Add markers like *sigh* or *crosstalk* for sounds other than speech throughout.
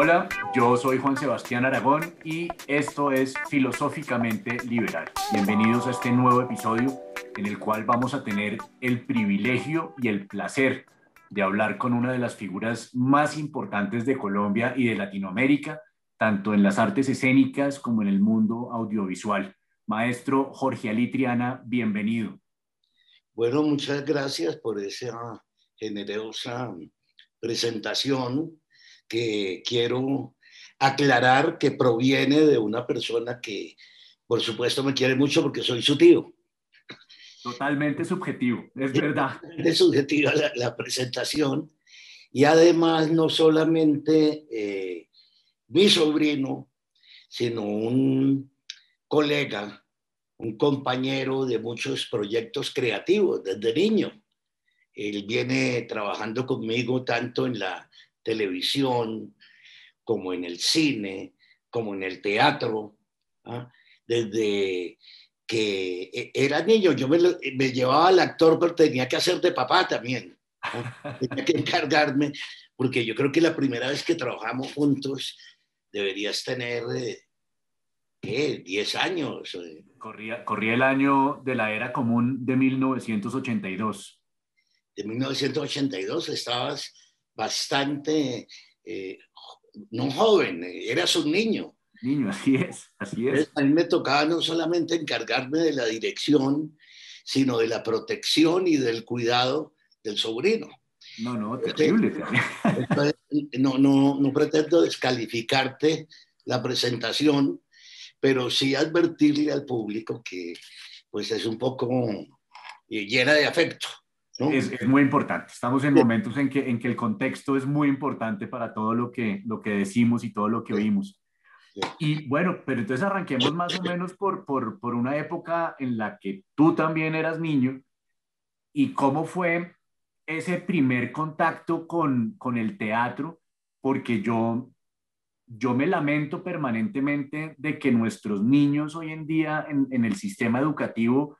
Hola, yo soy Juan Sebastián Aragón y esto es Filosóficamente Liberal. Bienvenidos a este nuevo episodio en el cual vamos a tener el privilegio y el placer de hablar con una de las figuras más importantes de Colombia y de Latinoamérica, tanto en las artes escénicas como en el mundo audiovisual. Maestro Jorge Alitriana, bienvenido. Bueno, muchas gracias por esa generosa presentación que quiero aclarar que proviene de una persona que, por supuesto, me quiere mucho porque soy su tío. Totalmente subjetivo, es verdad. Es subjetiva la, presentación. Y además, no solamente eh, mi sobrino, sino un colega, un compañero de muchos proyectos creativos desde niño. Él viene trabajando conmigo tanto en la televisión, como en el cine, como en el teatro. ¿ah? Desde que e, era niño, yo me, llevaba al actor, pero tenía que hacer de papá también. *laughs* Tenía que encargarme, porque yo creo que la primera vez que trabajamos juntos deberías tener, eh, ¿qué? 10 años. Eh. Corría, corría el año de la era común de 1982. De 1982 estabas bastante, eh, no joven, eras un niño. Niño, así es, así es. A mí me tocaba no solamente encargarme de la dirección, sino de la protección y del cuidado del sobrino. No, no, terrible. no, no, no pretendo descalificarte la presentación, pero sí advertirle al público que pues es un poco eh, llena de afecto. Es, muy importante. Estamos en momentos en que, en que el contexto es muy importante para todo lo que, lo que decimos y todo lo que oímos. Y bueno, pero entonces arranquemos más o menos por, por, por una época en la que tú también eras niño y cómo fue ese primer contacto con, con el teatro, porque yo, yo me lamento permanentemente de que nuestros niños hoy en día en, en el sistema educativo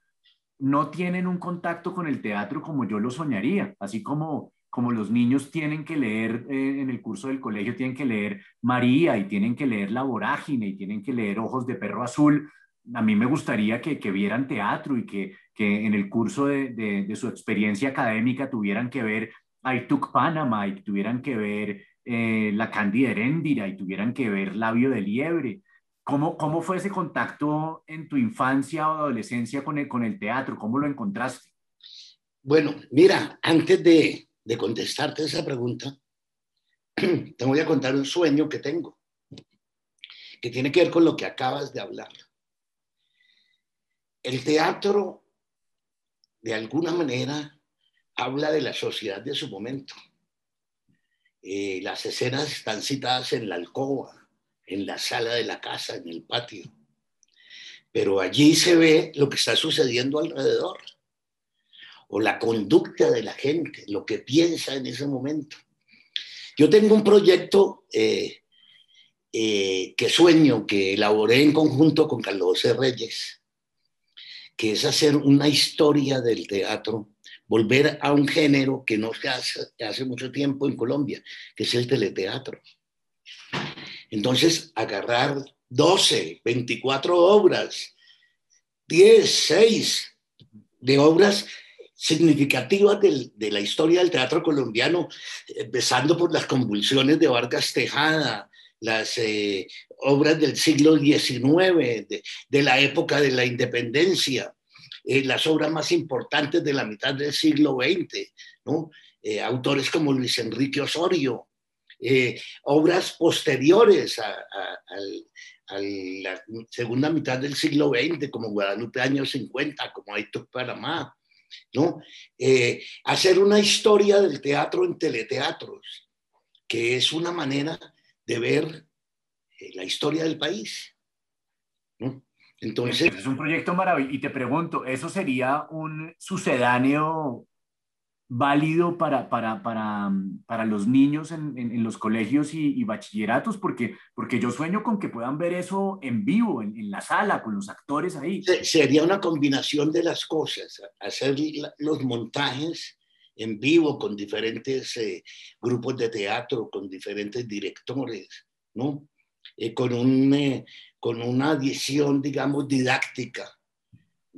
no tienen un contacto con el teatro como yo lo soñaría, así como, como los niños tienen que leer eh, en el curso del colegio, tienen que leer María y tienen que leer La Vorágine y tienen que leer Ojos de Perro Azul. A mí me gustaría que, vieran teatro y que, en el curso de, su experiencia académica tuvieran que ver I Took Panama y tuvieran que ver eh, La Cándida Heréndira y tuvieran que ver Labio de Liebre ¿Cómo, ¿Cómo fue ese contacto en tu infancia o adolescencia con el, con el teatro? ¿Cómo lo encontraste? Bueno, mira, antes de, de contestarte esa pregunta, *clears throat* te voy a contar un sueño que tengo, que tiene que ver con lo que acabas de hablar. El teatro, de alguna manera, habla de la sociedad de su momento. Eh, las escenas están citadas en la alcoba, en la sala de la casa, en el patio. Pero allí se ve lo que está sucediendo alrededor, o la conducta de la gente, lo que piensa en ese momento. Yo tengo un proyecto eh, eh, que sueño, que elaboré en conjunto con Carlos C. Reyes, que es hacer una historia del teatro, volver a un género que no se hace hace mucho tiempo en Colombia, que es el teleteatro. Entonces, agarrar 12, 24 obras, 10, 6 de obras significativas de la historia del teatro colombiano, empezando por las convulsiones de Vargas Tejada, las eh, obras del siglo XIX, de, la época de la independencia, eh, las obras más importantes de la mitad del siglo XX, ¿no? Eh, autores como Luis Enrique Osorio, eh, obras posteriores a, la segunda mitad del siglo XX, como Guadalupe años 50, como Aitor Panamá, ¿no? Eh, hacer una historia del teatro en teleteatros, que es una manera de ver eh, la historia del país. Entonces... Es un proyecto maravilloso. Y te pregunto, ¿eso sería un sucedáneo válido para, para, para, para los niños en, en, los colegios y, bachilleratos, porque, porque yo sueño con que puedan ver eso en vivo, en, en, la sala, con los actores ahí. Sería una combinación de las cosas, hacer los montajes en vivo con diferentes eh, grupos de teatro, con diferentes directores, ¿no? Eh, con, un, eh, con una visión, digamos, didáctica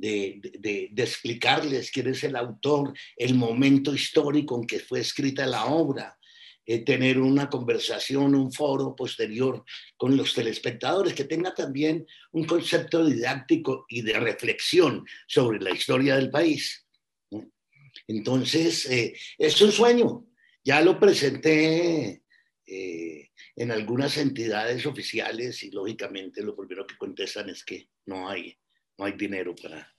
de, explicarles quién es el autor, el momento histórico en que fue escrita la obra, eh, tener una conversación, un foro posterior con los telespectadores, que tenga también un concepto didáctico y de reflexión sobre la historia del país. Entonces, eh, es un sueño. Ya lo presenté eh, en algunas entidades oficiales y lógicamente lo primero que contestan es que no hay, no hay dinero para...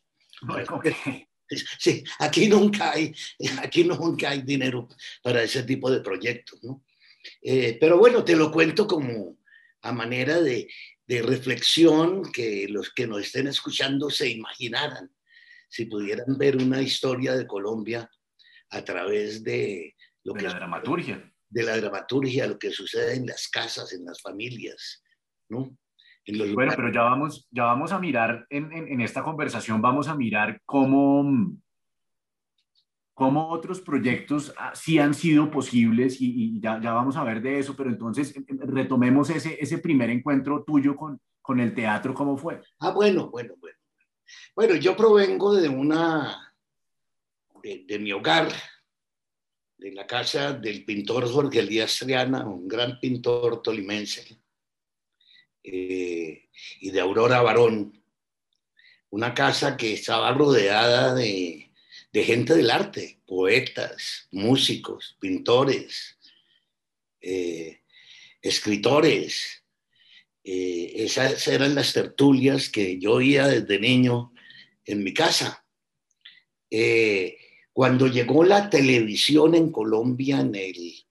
Sí, aquí nunca hay, aquí nunca hay dinero para ese tipo de proyectos, ¿no? Eh, pero bueno, te lo cuento como a manera de, de, reflexión que los que nos estén escuchando se imaginaran, si pudieran ver una historia de Colombia a través de lo que la dramaturgia. De la dramaturgia, lo que sucede en las casas, en las familias, ¿no? Bueno, pero ya vamos, ya vamos a mirar en, en, esta conversación, vamos a mirar cómo, cómo otros proyectos ah, sí han sido posibles y, y ya, ya, vamos a ver de eso, pero entonces retomemos ese, ese primer encuentro tuyo con, con el teatro, ¿cómo fue? Ah, bueno, bueno, bueno. Bueno, yo provengo de una, de, de mi hogar, de la casa del pintor Jorge Elías Triana, un gran pintor tolimense eh, y de Aurora Barón, una casa que estaba rodeada de, gente del arte, poetas, músicos, pintores, eh, escritores. Eh, esas eran las tertulias que yo oía desde niño en mi casa. cuando llegó la televisión en Colombia en el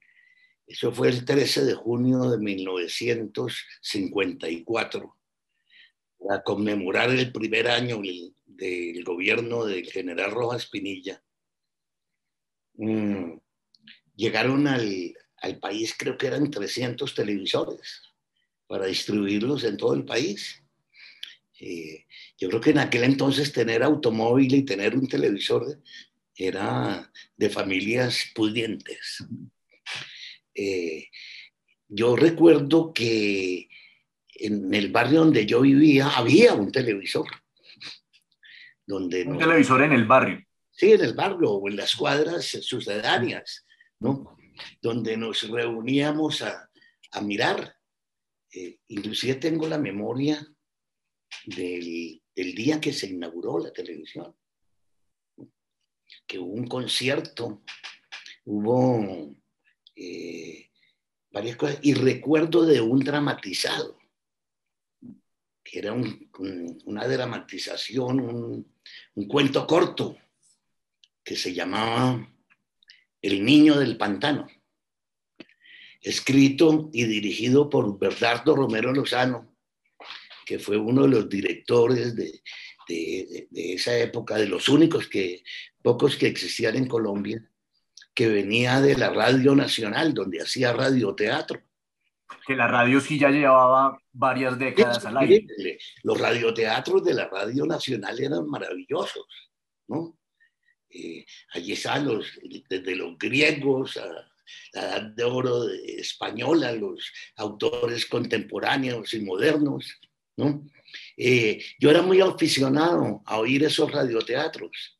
eso fue el 13 de junio de 1954, para conmemorar el primer año del, gobierno del general Rojas Pinilla. Mm, llegaron al, país, creo que eran 300 televisores, para distribuirlos en todo el país. Eh, yo creo que en aquel entonces tener automóvil y tener un televisor era de familias pudientes. Eh, yo recuerdo que en el barrio donde yo vivía había un televisor. Donde un televisor en el barrio. Sí, en el barrio o en las cuadras sucedáneas, ¿no? Donde nos reuníamos a, a mirar. Eh, inclusive tengo la memoria del, del, día que se inauguró la televisión, que hubo un concierto, hubo eh, varias cosas, y recuerdo de un dramatizado, que era una dramatización, un, cuento corto, que se llamaba El niño del pantano, escrito y dirigido por Bernardo Romero Lozano, que fue uno de los directores de, de, esa época, de los únicos que, pocos que existían en Colombia, que venía de la Radio Nacional, donde hacía radioteatro. Que la radio sí ya llevaba varias décadas al aire. Los radioteatros de la Radio Nacional eran maravillosos, ¿no? Eh, allí están los, desde los griegos a la edad de oro española, los autores contemporáneos y modernos, ¿no? Eh, yo era muy aficionado a oír esos radioteatros.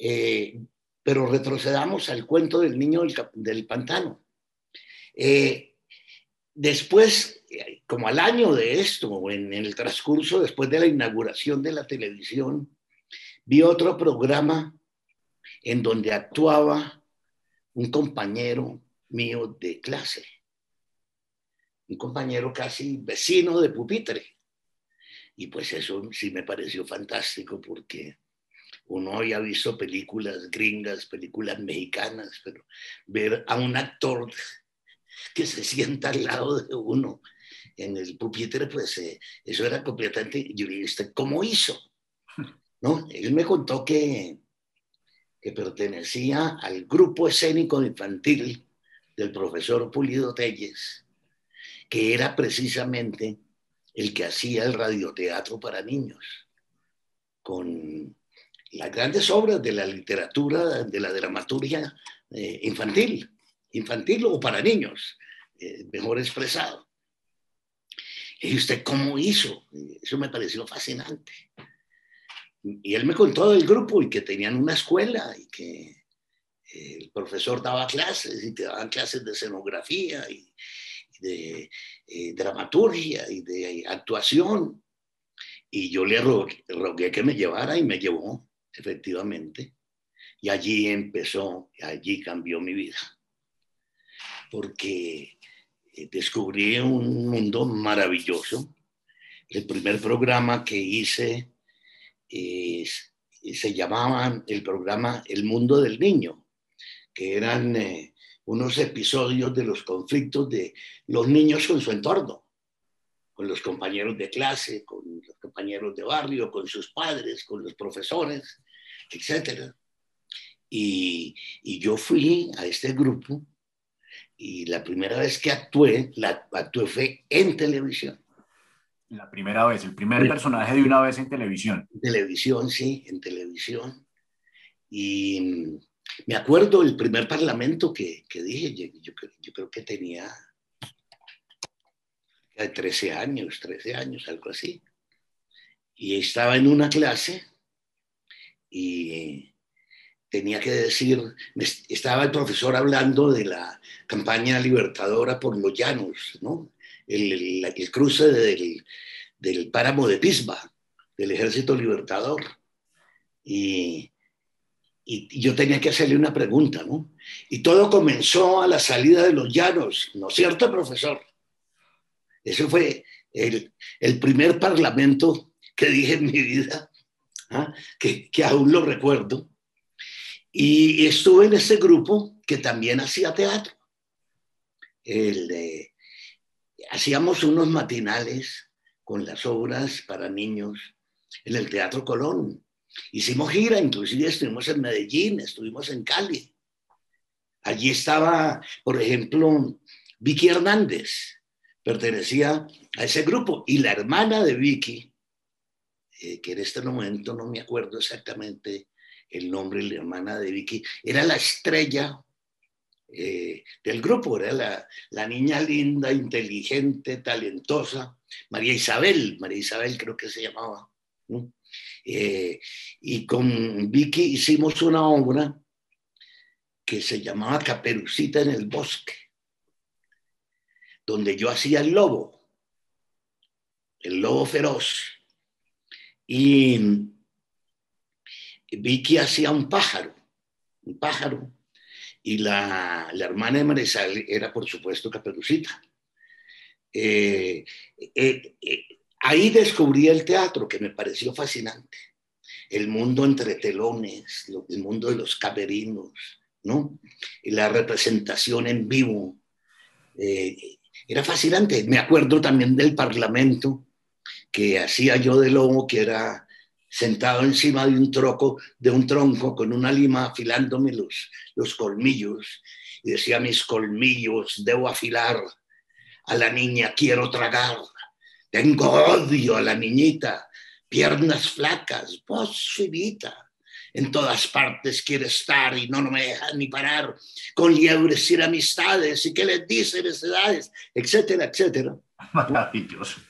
Eh, pero retrocedamos al cuento del niño del, pantano. Eh, después, como al año de esto, en, en el transcurso después de la inauguración de la televisión, vi otro programa en donde actuaba un compañero mío de clase, un compañero casi vecino de pupitre. Y pues eso sí me pareció fantástico porque uno había visto películas gringas, películas mexicanas, pero ver a un actor *laughs* que se sienta al lado de uno en el pupitre, pues eh, eso era completamente, yo dije, ¿cómo hizo? ¿No? Él me contó que, que pertenecía al grupo escénico infantil del profesor Pulido Telles, que era precisamente el que hacía el radioteatro para niños, con las grandes obras de la literatura, de la dramaturgia eh, infantil, infantil o para niños, eh, mejor expresado. ¿Y usted cómo hizo? Eso me pareció fascinante. Y él me contó del grupo y que tenían una escuela y que el profesor daba clases y te daban clases de escenografía y, de eh, dramaturgia y de actuación. Y yo le rogué, que me llevara y me llevó, efectivamente. Y allí empezó, allí cambió mi vida. Porque eh, descubrí un mundo maravilloso. El primer programa que hice se llamaba el programa El Mundo del Niño, que eran eh, unos episodios de los conflictos de los niños con su entorno, con los compañeros de clase, con los compañeros de barrio, con sus padres, con los profesores, etc. Y, y yo fui a este grupo y la primera vez que actué, la actué fue en televisión. La primera vez, el primer personaje de una vez en televisión. En televisión, sí, en televisión. Y me acuerdo el primer parlamento que, que dije, yo, yo, creo que tenía 13 años, 13 años, algo así. Y estaba en una clase y tenía que decir, estaba el profesor hablando de la campaña libertadora por los llanos, ¿no? El, cruce del, del páramo de Pisba, del ejército libertador. Y y, yo tenía que hacerle una pregunta, ¿no? Y todo comenzó a la salida de los llanos, ¿no es cierto, profesor? Ese fue el, el primer parlamento que dije en mi vida, ¿ah? que, que, aún lo recuerdo. Y estuve en ese grupo que también hacía teatro. El, hacíamos unos matinales con las obras para niños en el Teatro Colón. Hicimos gira, inclusive estuvimos en Medellín, estuvimos en Cali. Allí estaba, por ejemplo, Vicky Hernández, pertenecía a ese grupo, y la hermana de Vicky, eh, que en este momento no me acuerdo exactamente el nombre, la hermana de Vicky, era la estrella eh, del grupo, era la, la, niña linda, inteligente, talentosa, María Isabel, María Isabel creo que se llamaba. Eh, y con Vicky hicimos una obra que se llamaba Caperucita en el bosque, donde yo hacía el lobo, el lobo feroz. Y Vicky hacía un pájaro, un pájaro. Y la, hermana de Marisal era, por supuesto, Caperucita. Eh, eh, Ahí descubrí el teatro, que me pareció fascinante. El mundo entre telones, el mundo de los camerinos, ¿no? Y la representación en vivo. Eh, era fascinante. Me acuerdo también del parlamento que hacía yo de lobo, que era sentado encima de un troco, de un tronco, con una lima afilándome los, los colmillos. Y decía, mis colmillos debo afilar, a la niña quiero tragar tengo odio a la niñita, piernas flacas, voz finita. En todas partes quiere estar y no, no me deja ni parar. Con liebres sin amistades y qué les dice edades, etcétera, etcétera. *laughs* Maravilloso.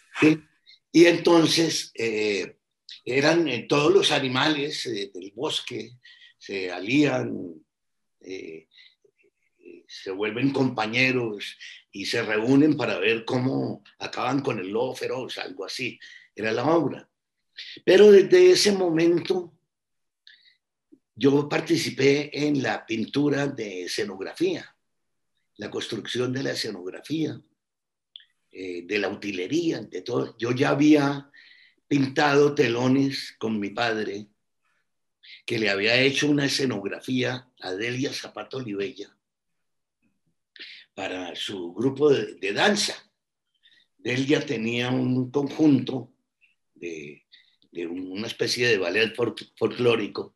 Y entonces eh, eran eh, todos los animales eh, del bosque, se alían, se vuelven compañeros y se reúnen para ver cómo acaban con el lobo feroz, algo así, era la obra. Pero desde ese momento yo participé en la pintura de escenografía, la construcción de la escenografía, eh, de la utilería, de todo. Yo ya había pintado telones con mi padre, que le había hecho una escenografía a Delia Zapato Olivella para su grupo de, danza. Ya tenía un conjunto de, una especie de ballet folclórico.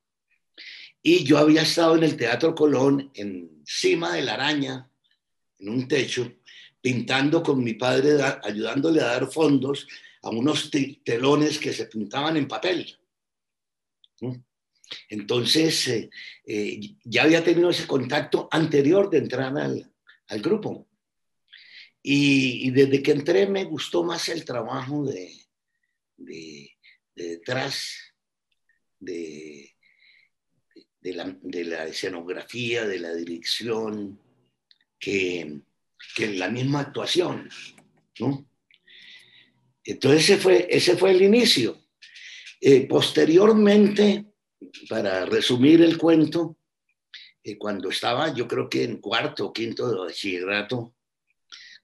Y yo había estado en el Teatro Colón, encima de la araña, en un techo, pintando con mi padre, ayudándole a dar fondos a unos telones que se pintaban en papel. Entonces, eh, eh, ya había tenido ese contacto anterior de entrar al, al grupo. Y, desde que entré me gustó más el trabajo de, de, detrás, de, de, la, de, la, escenografía, de la dirección, que, que la misma actuación, ¿no? Entonces ese fue, ese fue el inicio. Eh, posteriormente, para resumir el cuento, eh, cuando estaba yo creo que en cuarto o quinto de bachillerato,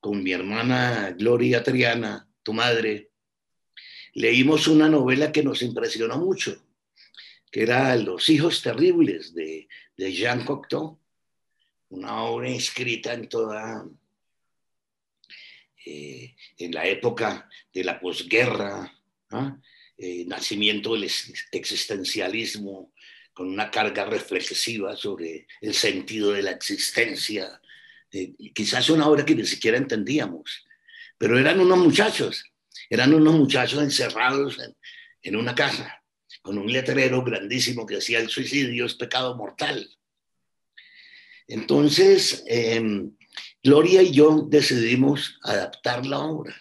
con mi hermana Gloria Triana, tu madre, leímos una novela que nos impresionó mucho, que era Los hijos terribles de, Jean Cocteau, una obra escrita en toda eh, en la época de la posguerra, eh, nacimiento del existencialismo, con una carga reflexiva sobre el sentido de la existencia. Eh, quizás una obra que ni siquiera entendíamos, pero eran unos muchachos, eran unos muchachos encerrados en, en una casa, con un letrero grandísimo que decía el suicidio es pecado mortal. Entonces, eh, Gloria y yo decidimos adaptar la obra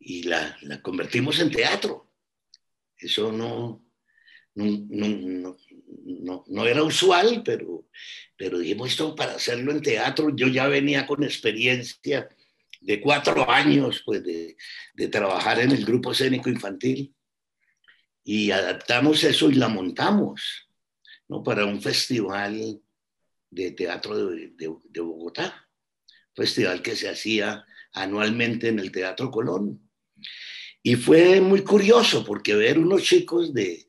y la, convertimos en teatro. Eso no, no, era usual, pero, pero dijimos esto para hacerlo en teatro. Yo ya venía con experiencia de cuatro años pues, de, de trabajar en el grupo escénico infantil y adaptamos eso y la montamos ¿no? para un festival de Teatro de, Bogotá, festival que se hacía anualmente en el Teatro Colón. Y fue muy curioso porque ver unos chicos de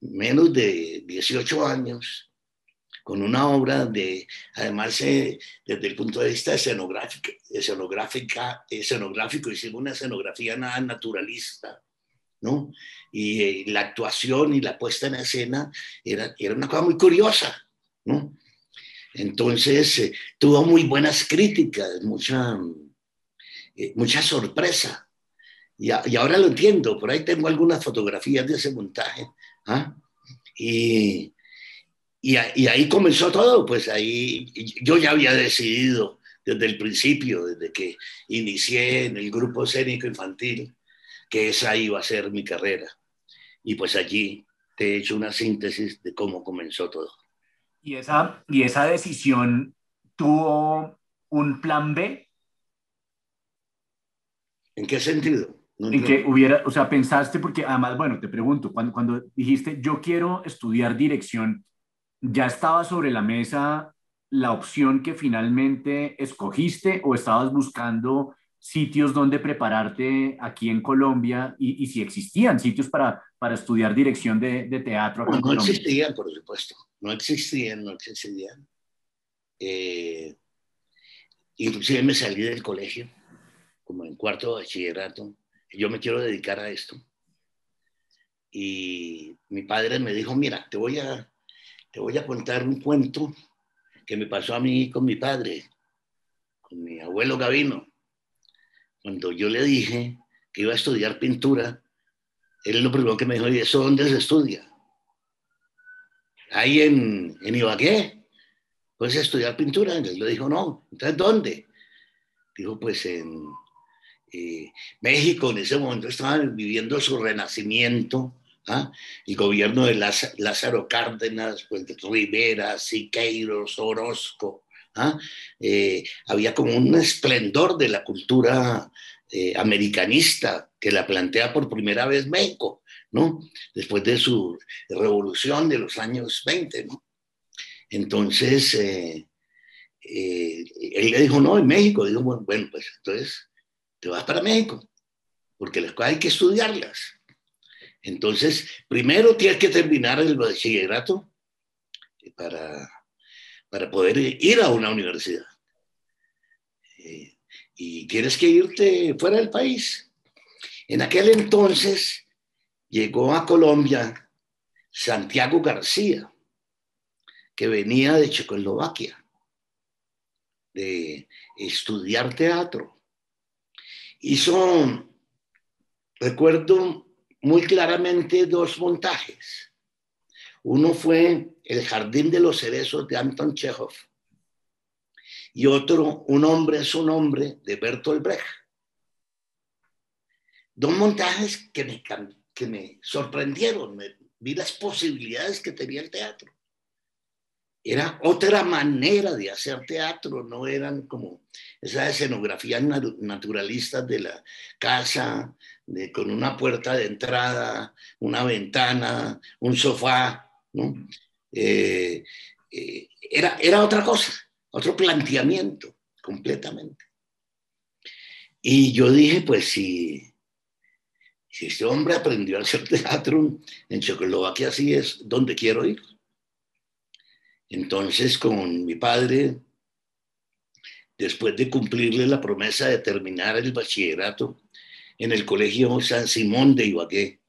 menos de 18 años con una obra de, además eh, desde el punto de vista escenográfico, escenográfica, escenográfico, hicimos una escenografía nada naturalista, ¿no? Y eh, la actuación y la puesta en escena era, era una cosa muy curiosa, ¿no? Entonces, eh, tuvo muy buenas críticas, mucha, eh, mucha sorpresa. Y, ahora lo entiendo, por ahí tengo algunas fotografías de ese montaje. ¿ah? Y, y, ahí comenzó todo, pues ahí yo ya había decidido desde el principio, desde que inicié en el grupo escénico infantil, que esa iba a ser mi carrera. Y pues allí te he hecho una síntesis de cómo comenzó todo. ¿Y esa, y esa decisión tuvo un plan B? ¿En qué sentido? en que hubiera, o sea, pensaste, porque además, bueno, te pregunto, cuando, cuando dijiste yo quiero estudiar dirección, ¿ya estaba sobre la mesa la opción que finalmente escogiste o estabas buscando sitios donde prepararte aquí en Colombia y, y si existían sitios para, para estudiar dirección de, de teatro? no existían, por supuesto no existían, no existían. Eh, inclusive me salí del colegio, como en cuarto de bachillerato, yo me quiero dedicar a esto. Y mi padre me dijo, mira, te voy a, te voy a contar un cuento que me pasó a mí con mi padre, con mi abuelo Gavino. Cuando yo le dije que iba a estudiar pintura, él lo primero que me dijo, ¿y eso dónde se estudia? ahí en, en Ibagué, puedes estudiar pintura. Entonces le dijo, no, entonces ¿dónde? Dijo, pues en eh, México en ese momento estaban viviendo su renacimiento, ¿ah? el gobierno de Lázaro Cárdenas, pues de Rivera, Siqueiros, Orozco, ¿ah? eh, había como un esplendor de la cultura eh, americanista que la plantea por primera vez México. ¿no? Después de su revolución de los años 20, ¿no? Entonces, eh, él le dijo, no, en México. Digo, bueno, pues entonces te vas para México, porque las cosas hay que estudiarlas. Entonces, primero tienes que terminar el bachillerato para, para poder ir a una universidad. Eh, y tienes que irte fuera del país. En aquel entonces, llegó a Colombia Santiago García, que venía de Checoslovaquia, de estudiar teatro. Hizo, recuerdo muy claramente, dos montajes. Uno fue El Jardín de los Cerezos de Anton Chekhov y otro, Un hombre es un hombre, de Bertolt Brecht. Dos montajes que me, que me sorprendieron, vi las posibilidades que tenía el teatro. Era otra manera de hacer teatro, no eran como esas escenografías naturalistas de la casa, de, con una puerta de entrada, una ventana, un sofá, ¿no? Eh, eh, era, era otra cosa, otro planteamiento completamente. Y yo dije, pues si, si este hombre aprendió a hacer *laughs* teatro en Checoslovaquia, así es donde quiero ir. Entonces, con mi padre, después de cumplirle la promesa de terminar el bachillerato en el Colegio San Simón de Ibagué,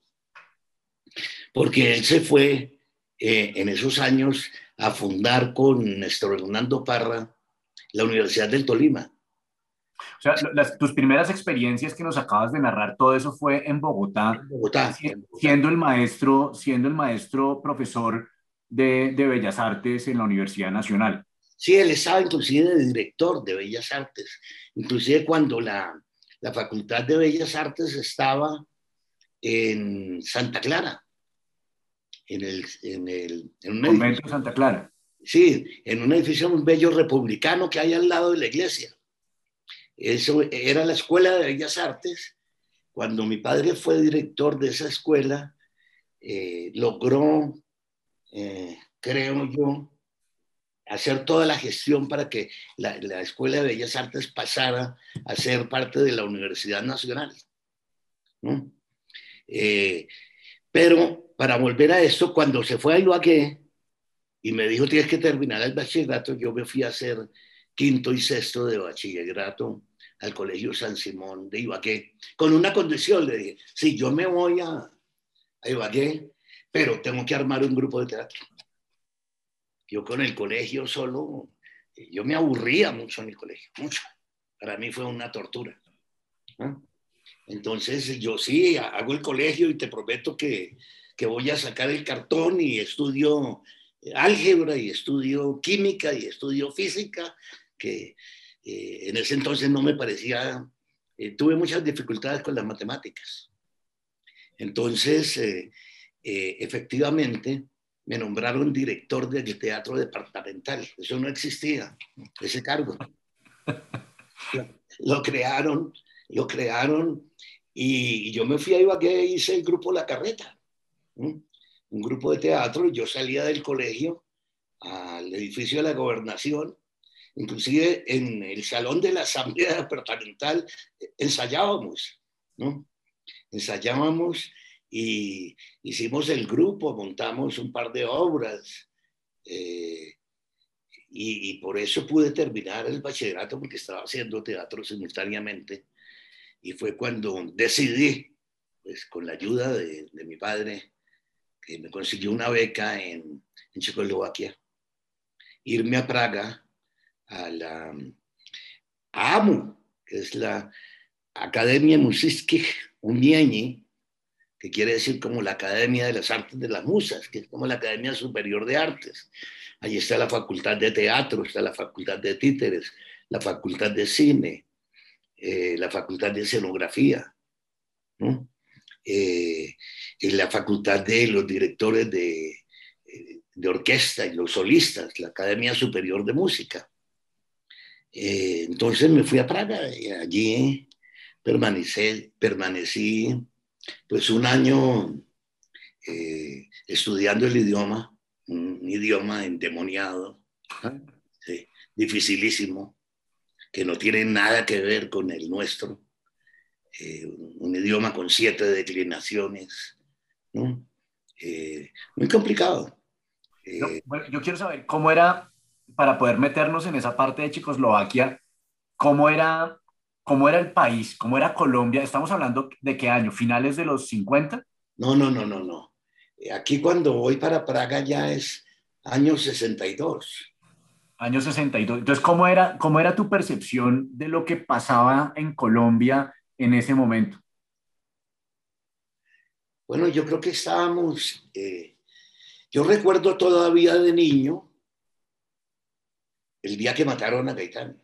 porque él se fue eh, en esos años a fundar con Néstor Hernando Parra la Universidad del Tolima. O sea, tus primeras experiencias que nos acabas de narrar, todo eso fue en Bogotá, Bogotá, siendo el maestro, siendo el maestro profesor de, de, Bellas Artes en la Universidad Nacional. Sí, él estaba inclusive de director de Bellas Artes, inclusive cuando la, la Facultad de Bellas Artes estaba en Santa Clara, en el... En el en Convento Santa Clara. Sí, en un edificio muy bello republicano que hay al lado de la iglesia. Eso era la Escuela de Bellas Artes. Cuando mi padre fue director de esa escuela, eh, logró, eh, creo yo, hacer toda la gestión para que la, la, Escuela de Bellas Artes pasara a ser parte de la Universidad Nacional. ¿no? Eh, pero para volver a esto, cuando se fue a Ibagué, y me dijo, tienes que terminar el bachillerato, yo me fui a hacer quinto y sexto de bachillerato al Colegio San Simón de Ibagué, con una condición, le dije, sí, yo me voy a, a Ibagué, pero tengo que armar un grupo de teatro. Yo con el colegio solo, yo me aburría mucho en el colegio, mucho. Para mí fue una tortura. Entonces yo sí, hago el colegio y te prometo que, que voy a sacar el cartón y estudio álgebra y estudio química y estudio física, que eh, en ese entonces no me parecía, eh, tuve muchas dificultades con las matemáticas. Entonces, eh, efectivamente, me nombraron director del teatro departamental. Eso no existía, ese cargo. *laughs* Lo crearon, lo crearon y yo me fui a Ibagué e hice el grupo La Carreta un grupo de teatro, yo salía del colegio al edificio de la gobernación, inclusive en el salón de la asamblea departamental ensayábamos, ¿no? Ensayábamos y hicimos el grupo, montamos un par de obras eh, y, y, por eso pude terminar el bachillerato porque estaba haciendo teatro simultáneamente y fue cuando decidí, pues con la ayuda de, de mi padre, que me consiguió una beca en, en Checoslovaquia, irme a Praga a la a AMU, que es la Academia Musickich Umieni, que quiere decir como la Academia de las Artes de las Musas, que es como la Academia Superior de Artes. Allí está la Facultad de Teatro, está la Facultad de Títeres, la Facultad de Cine, eh, la Facultad de Escenografía. ¿no? Eh, en la facultad de los directores de, eh, de, orquesta y los solistas, la Academia Superior de Música. Eh, entonces me fui a Praga y allí permanecí, permanecí pues un año estudiando el idioma, un idioma endemoniado, dificilísimo, que no tiene nada que ver con el nuestro eh, un idioma con siete declinaciones, ¿no? Eh, muy complicado. Eh, yo quiero saber cómo era, para poder meternos en esa parte de Checoslovaquia, cómo era, cómo era el país, cómo era Colombia. Estamos hablando de qué año, finales de los 50? No, no, no, no, no. Aquí cuando voy para Praga ya es año 62. Año 62. Entonces, ¿cómo era, ¿cómo era tu percepción de lo que pasaba en Colombia en ese momento? Bueno, yo creo que estábamos, eh, yo recuerdo todavía de niño el día que mataron a Gaitán.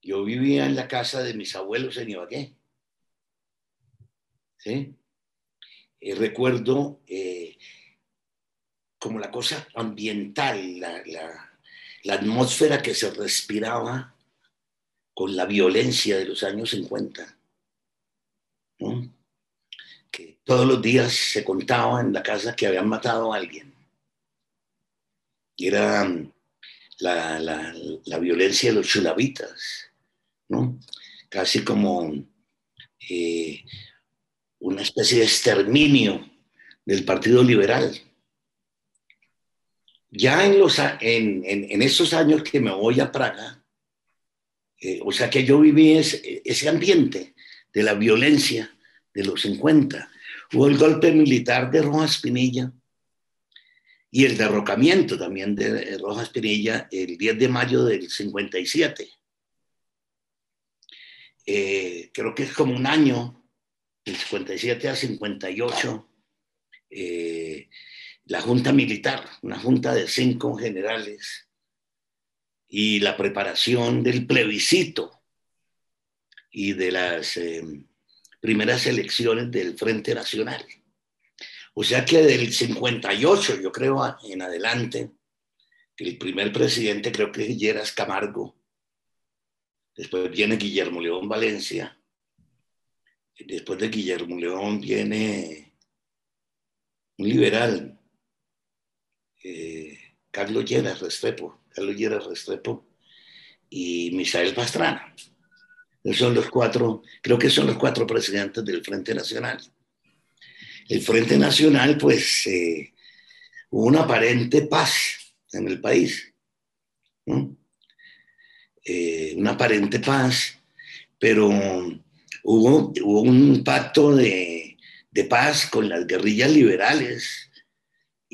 Yo vivía en la casa de mis abuelos en Ibagué. ¿Sí? Recuerdo eh, como la cosa ambiental, la, atmósfera que se respiraba con la violencia de los años 50. Que todos los días se contaba en la casa que habían matado a alguien. Era mm, la, la violencia de los chulavitas, ¿no? casi como eh, una especie de exterminio del Partido Liberal. Ya en, los, en, en, esos años que me voy a Praga, eh, o sea que yo viví ese, ambiente de la violencia de los 50. Hubo el golpe militar de Rojas Pinilla y el derrocamiento también de Rojas Pinilla el 10 de mayo del 57. Eh, creo que es como un año, del 57 a 58, eh, la Junta Militar, una junta de cinco generales, y la preparación del plebiscito y de las eh, primeras elecciones del Frente Nacional. O sea que del 58, yo creo, en adelante, el primer presidente creo que es Lleras Camargo, Después viene Guillermo León Valencia. Después de Guillermo León viene un liberal, Carlos Lleras Restrepo, Carlos Lleras Restrepo y Misael Pastrana. son los cuatro, creo que son los cuatro presidentes del Frente Nacional. El Frente Nacional, pues, eh, hubo una aparente paz en el país. Eh, una aparente paz, pero hubo, un pacto de, paz con las guerrillas liberales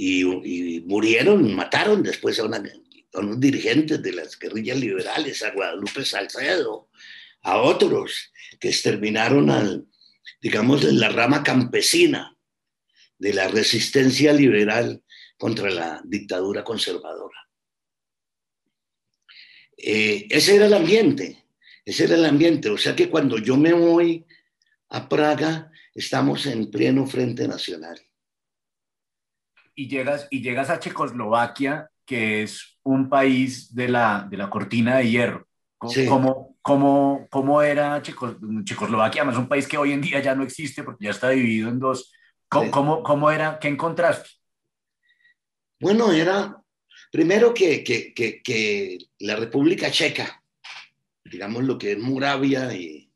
y, murieron, mataron después a, unos dirigentes de las guerrillas liberales, a Guadalupe Salcedo, a otros que exterminaron al, digamos, la rama campesina de la resistencia liberal contra la dictadura conservadora. Eh, ese era el ambiente, ese era el ambiente. O sea que cuando yo me voy a Praga, estamos en pleno Frente Nacional. Y llegas, y llegas a Checoslovaquia, que es un país de la, de la cortina de hierro. ¿Cómo, cómo, cómo, era Checoslovaquia? Además, un país que hoy en día ya no existe porque ya está dividido en dos. ¿Cómo, cómo era? ¿Qué encontraste? Bueno, era Primero que, que, que, la República Checa, digamos lo que es Moravia y,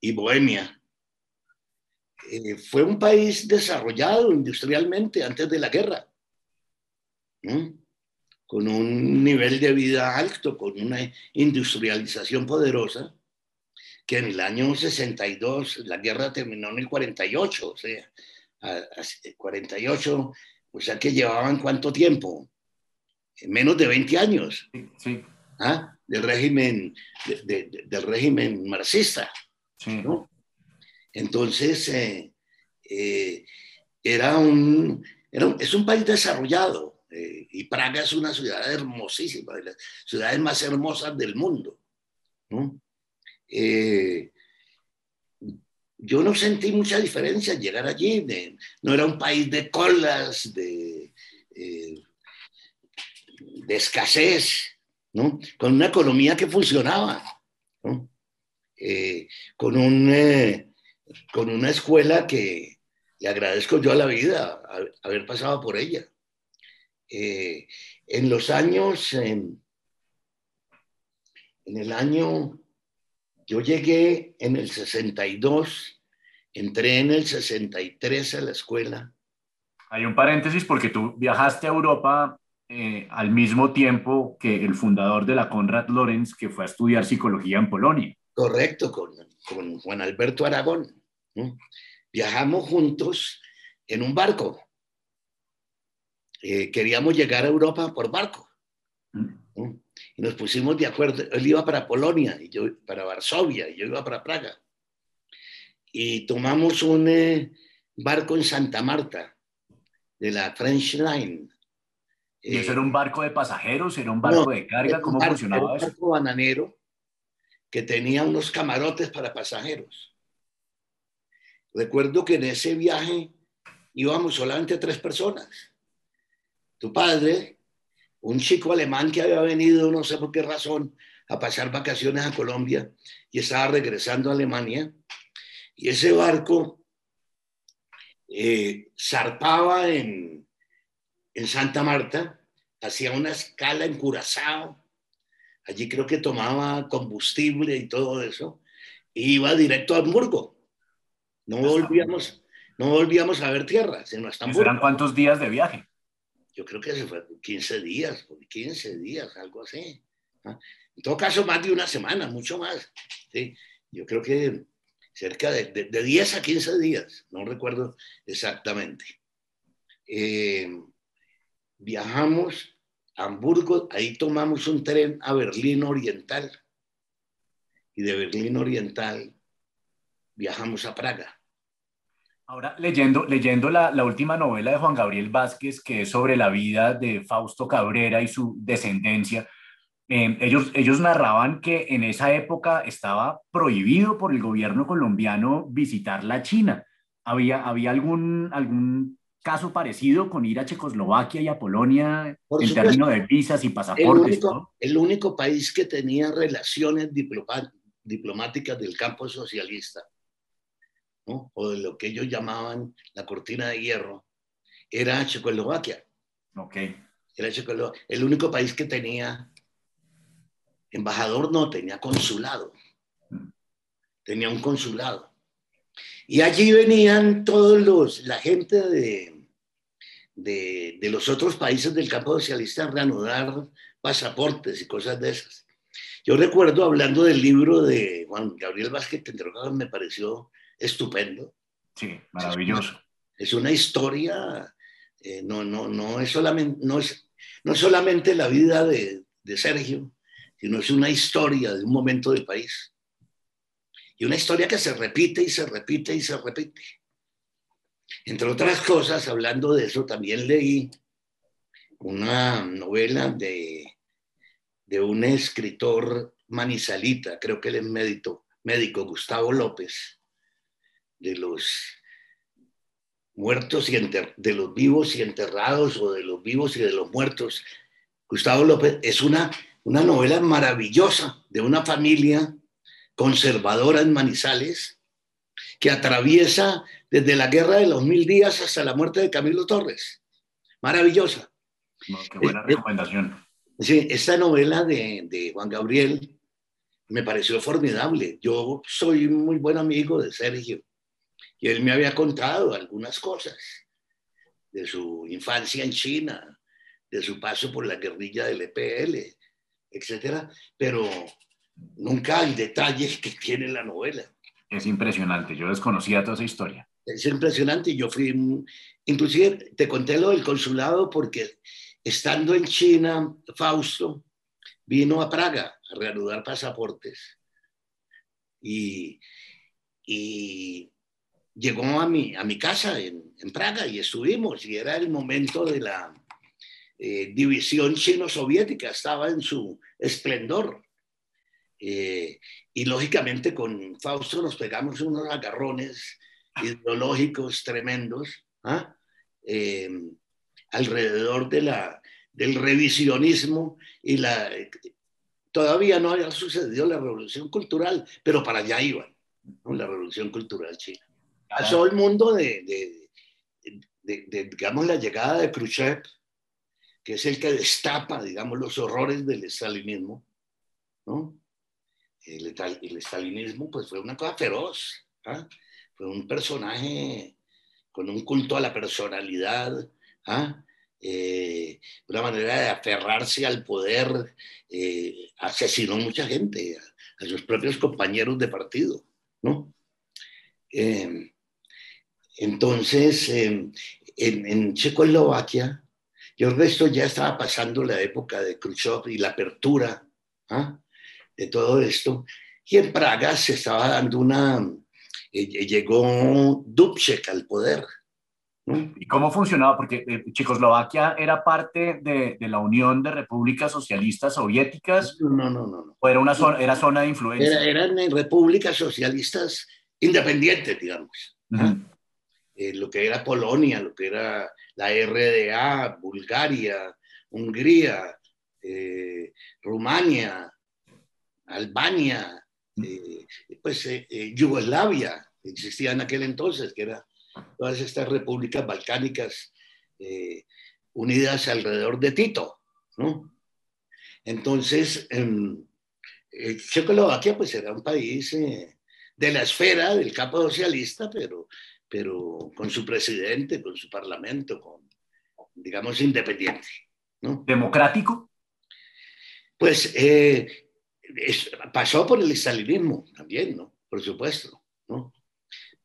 y Bohemia, eh, fue un país desarrollado industrialmente antes de la guerra, con un nivel de vida alto, con una industrialización poderosa, que en el año 62, la guerra terminó en el 48, o sea, 48, o sea que llevaban cuánto tiempo, menos de 20 años sí. ¿ah? del, régimen, del régimen marxista. Entonces, eh, eh, era, un, es un país desarrollado eh, y Praga es una ciudad hermosísima, de las ciudades más hermosas del mundo. yo no sentí mucha diferencia al llegar allí, no era un país de colas, de de escasez, ¿no? con una economía que funcionaba, ¿no? Con, un, con una escuela que le agradezco yo a la vida haber pasado por ella. Eh, en los años, en el año, yo llegué en el 62, entré en el 63 a la escuela. Hay un paréntesis porque tú viajaste a Europa eh, al mismo tiempo que el fundador de la Conrad Lorenz, que fue a estudiar psicología en Polonia. Correcto, con, con Juan Alberto Aragón. Viajamos juntos en un barco. Eh, queríamos llegar a Europa por barco. Y nos pusimos de acuerdo. Él iba para Polonia, y yo para Varsovia, y yo iba para Praga. Y tomamos un eh, barco en Santa Marta, de la French Line ¿Y eso era un barco de pasajeros? ¿Era un barco de carga? ¿Cómo funcionaba eso? Un barco bananero que tenía unos camarotes para pasajeros. Recuerdo que en ese viaje íbamos solamente tres personas. Tu padre, un chico alemán que había venido, no sé por qué razón, a pasar vacaciones a Colombia y estaba regresando a Alemania. Y ese barco eh, zarpaba en, en Santa Marta, hacía una escala en Curazao, allí creo que tomaba combustible y todo eso, e iba directo a Hamburgo. No volvíamos, no volvíamos a ver tierra, sino hasta Hamburgo. ¿Eran cuántos días de viaje? Yo creo que se fue 15 días, 15 días, algo así. En todo caso, más de una semana, mucho más. ¿sí? Yo creo que cerca de, de, 10 a 15 días, no recuerdo exactamente. Eh, viajamos Hamburgo, ahí tomamos un tren a Berlín Oriental y de Berlín Oriental viajamos a Praga. Ahora, leyendo, leyendo la, la, última novela de Juan Gabriel Vázquez, que es sobre la vida de Fausto Cabrera y su descendencia, eh, ellos, ellos narraban que en esa época estaba prohibido por el gobierno colombiano visitar la China. ¿Había, había algún, algún caso parecido con ir a Checoslovaquia y a Polonia en términos de visas y pasaportes? El único, país que tenía relaciones diplomáticas del campo socialista, o de lo que ellos llamaban la cortina de hierro, era Checoslovaquia. Ok. Era Checoslovaquia, el único país que tenía embajador, no, tenía consulado. Mm. Tenía un consulado. Y allí venían todos los, la gente de, de, de, los otros países del campo socialista a reanudar pasaportes y cosas de esas. Yo recuerdo hablando del libro de Juan Gabriel Vázquez Tendrogado, me pareció estupendo. Sí, maravilloso. Es una, historia, eh, no, no, no, es solamente, no, es, no solamente la vida de, de Sergio, sino es una historia de un momento del país. Y una historia que se repite y se repite y se repite. Entre otras cosas, hablando de eso, también leí una novela de, de un escritor manizalita, creo que él es médico, médico Gustavo López, de los muertos y de los vivos y enterrados o de los vivos y de los muertos. Gustavo López es una, una novela maravillosa de una familia conservadora en Manizales que atraviesa desde la guerra de los mil días hasta la muerte de Camilo Torres. Maravillosa. qué buena recomendación. Sí, esta novela de, de Juan Gabriel me pareció formidable. Yo soy muy buen amigo de Sergio y él me había contado algunas cosas de su infancia en China, de su paso por la guerrilla del EPL, etcétera, pero nunca hay detalles que tiene la novela. Es impresionante, yo desconocía toda esa historia. Es impresionante, yo fui, inclusive te conté lo del consulado porque estando en China, Fausto vino a Praga a reanudar pasaportes y, y llegó a mi, a mi casa en, en, Praga y estuvimos y era el momento de la eh, división chino-soviética, estaba en su esplendor. Eh, y lógicamente con Fausto nos pegamos unos agarrones ideológicos tremendos ¿ah? eh, alrededor de la, del revisionismo y la... Todavía no había sucedido la revolución cultural, pero para allá iban, la revolución cultural china pasó el mundo de, de, digamos, la llegada de Khrushchev, que es el que destapa, digamos, los horrores del estalinismo, ¿no? El, estalinismo, pues, fue una cosa feroz, ¿ah? Fue un personaje con un culto a la personalidad, ¿ah? Eh, una manera de aferrarse al poder, eh, asesinó mucha gente, a, sus propios compañeros de partido, ¿no? Eh, entonces, em, en, Checoslovaquia, yo creo que esto ya estaba pasando la época de Khrushchev y la apertura ¿ah? De todo esto. Y en Praga se estaba dando una, eh, llegó Dubček al poder, ¿Y cómo funcionaba? Porque eh, Checoslovaquia era parte de, de, la Unión de Repúblicas Socialistas Soviéticas. No, no, no. no. ¿O era, una zona, era zona de influencia? Era, eran repúblicas socialistas independientes, digamos. Eh, lo que era Polonia, lo que era la RDA, Bulgaria, Hungría, eh, Rumania, Albania, pues Yugoslavia, existía en aquel entonces, que era todas estas repúblicas balcánicas eh, unidas alrededor de Tito, ¿no? Entonces, en, eh, Checoslovaquia pues era un país eh, de la esfera del campo socialista, pero, pero con su presidente, con su parlamento, con, digamos, independiente. ¿no? ¿Democrático? Pues pasó por el estalinismo también, ¿no? Por supuesto, ¿no?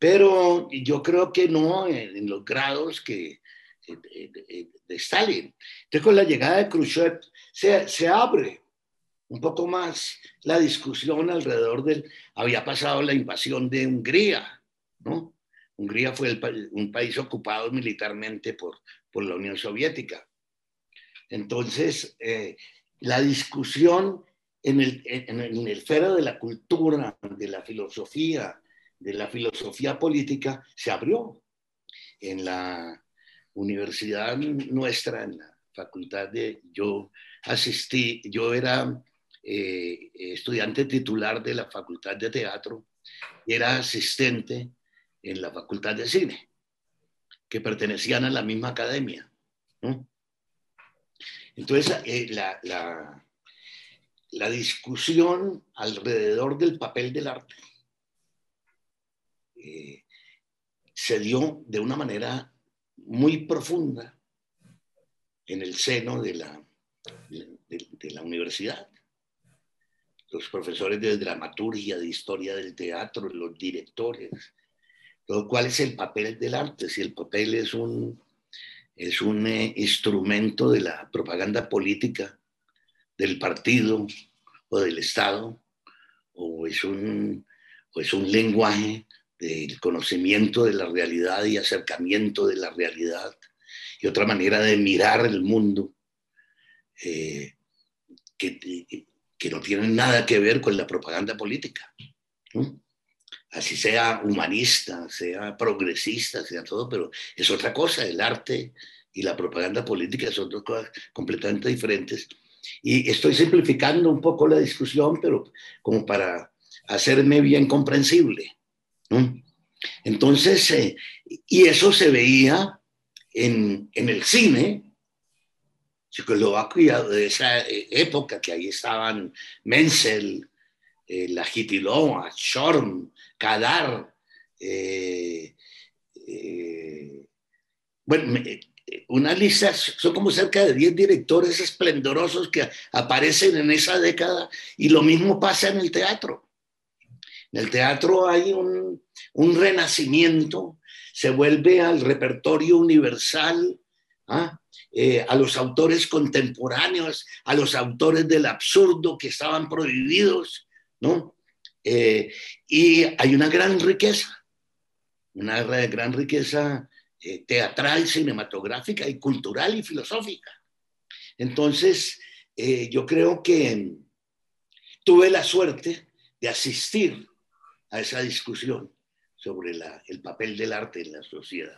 pero yo creo que no en, los grados que de, Stalin. Entonces con la llegada de Khrushchev se, se abre un poco más la discusión alrededor del... Había pasado la invasión de Hungría, ¿no? Hungría fue el, un país ocupado militarmente por, por la Unión Soviética. Entonces, eh, la discusión en el, en, en el esfera de la cultura, de la filosofía, de la filosofía política se abrió en la universidad nuestra, en la facultad de, yo asistí, yo era eh, estudiante titular de la facultad de teatro y era asistente en la facultad de cine, que pertenecían a la misma academia. Entonces, eh, la, la, la discusión alrededor del papel del arte eh, se dio de una manera muy profunda en el seno de la, de, la universidad. Los profesores de dramaturgia, de historia del teatro, los directores, ¿cuál es el papel del arte? Si el papel es un, es un eh, instrumento de la propaganda política del partido o del Estado, o es un, o es un lenguaje del conocimiento de la realidad y acercamiento de la realidad y otra manera de mirar el mundo eh, que, que, no tiene nada que ver con la propaganda política. Así sea humanista, sea progresista, sea todo, pero es otra cosa. El arte y la propaganda política son dos cosas completamente diferentes. Y estoy simplificando un poco la discusión, pero como para hacerme bien comprensible. Entonces, eh, y eso se veía en, el cine checoslovaquia de esa eh, época, que ahí estaban Menzel, eh, la Gitilova, Shorm, Kadar, bueno, una lista, son como cerca de 10 directores esplendorosos que aparecen en esa década y lo mismo pasa en el teatro. En el teatro hay un, renacimiento, se vuelve al repertorio universal, ¿ah? eh, a los autores contemporáneos, a los autores del absurdo que estaban prohibidos, ¿no? Eh, y hay una gran riqueza, una gran riqueza eh, teatral, cinematográfica y cultural y filosófica. Entonces, yo creo que tuve la suerte de asistir a esa discusión sobre el papel del arte en la sociedad.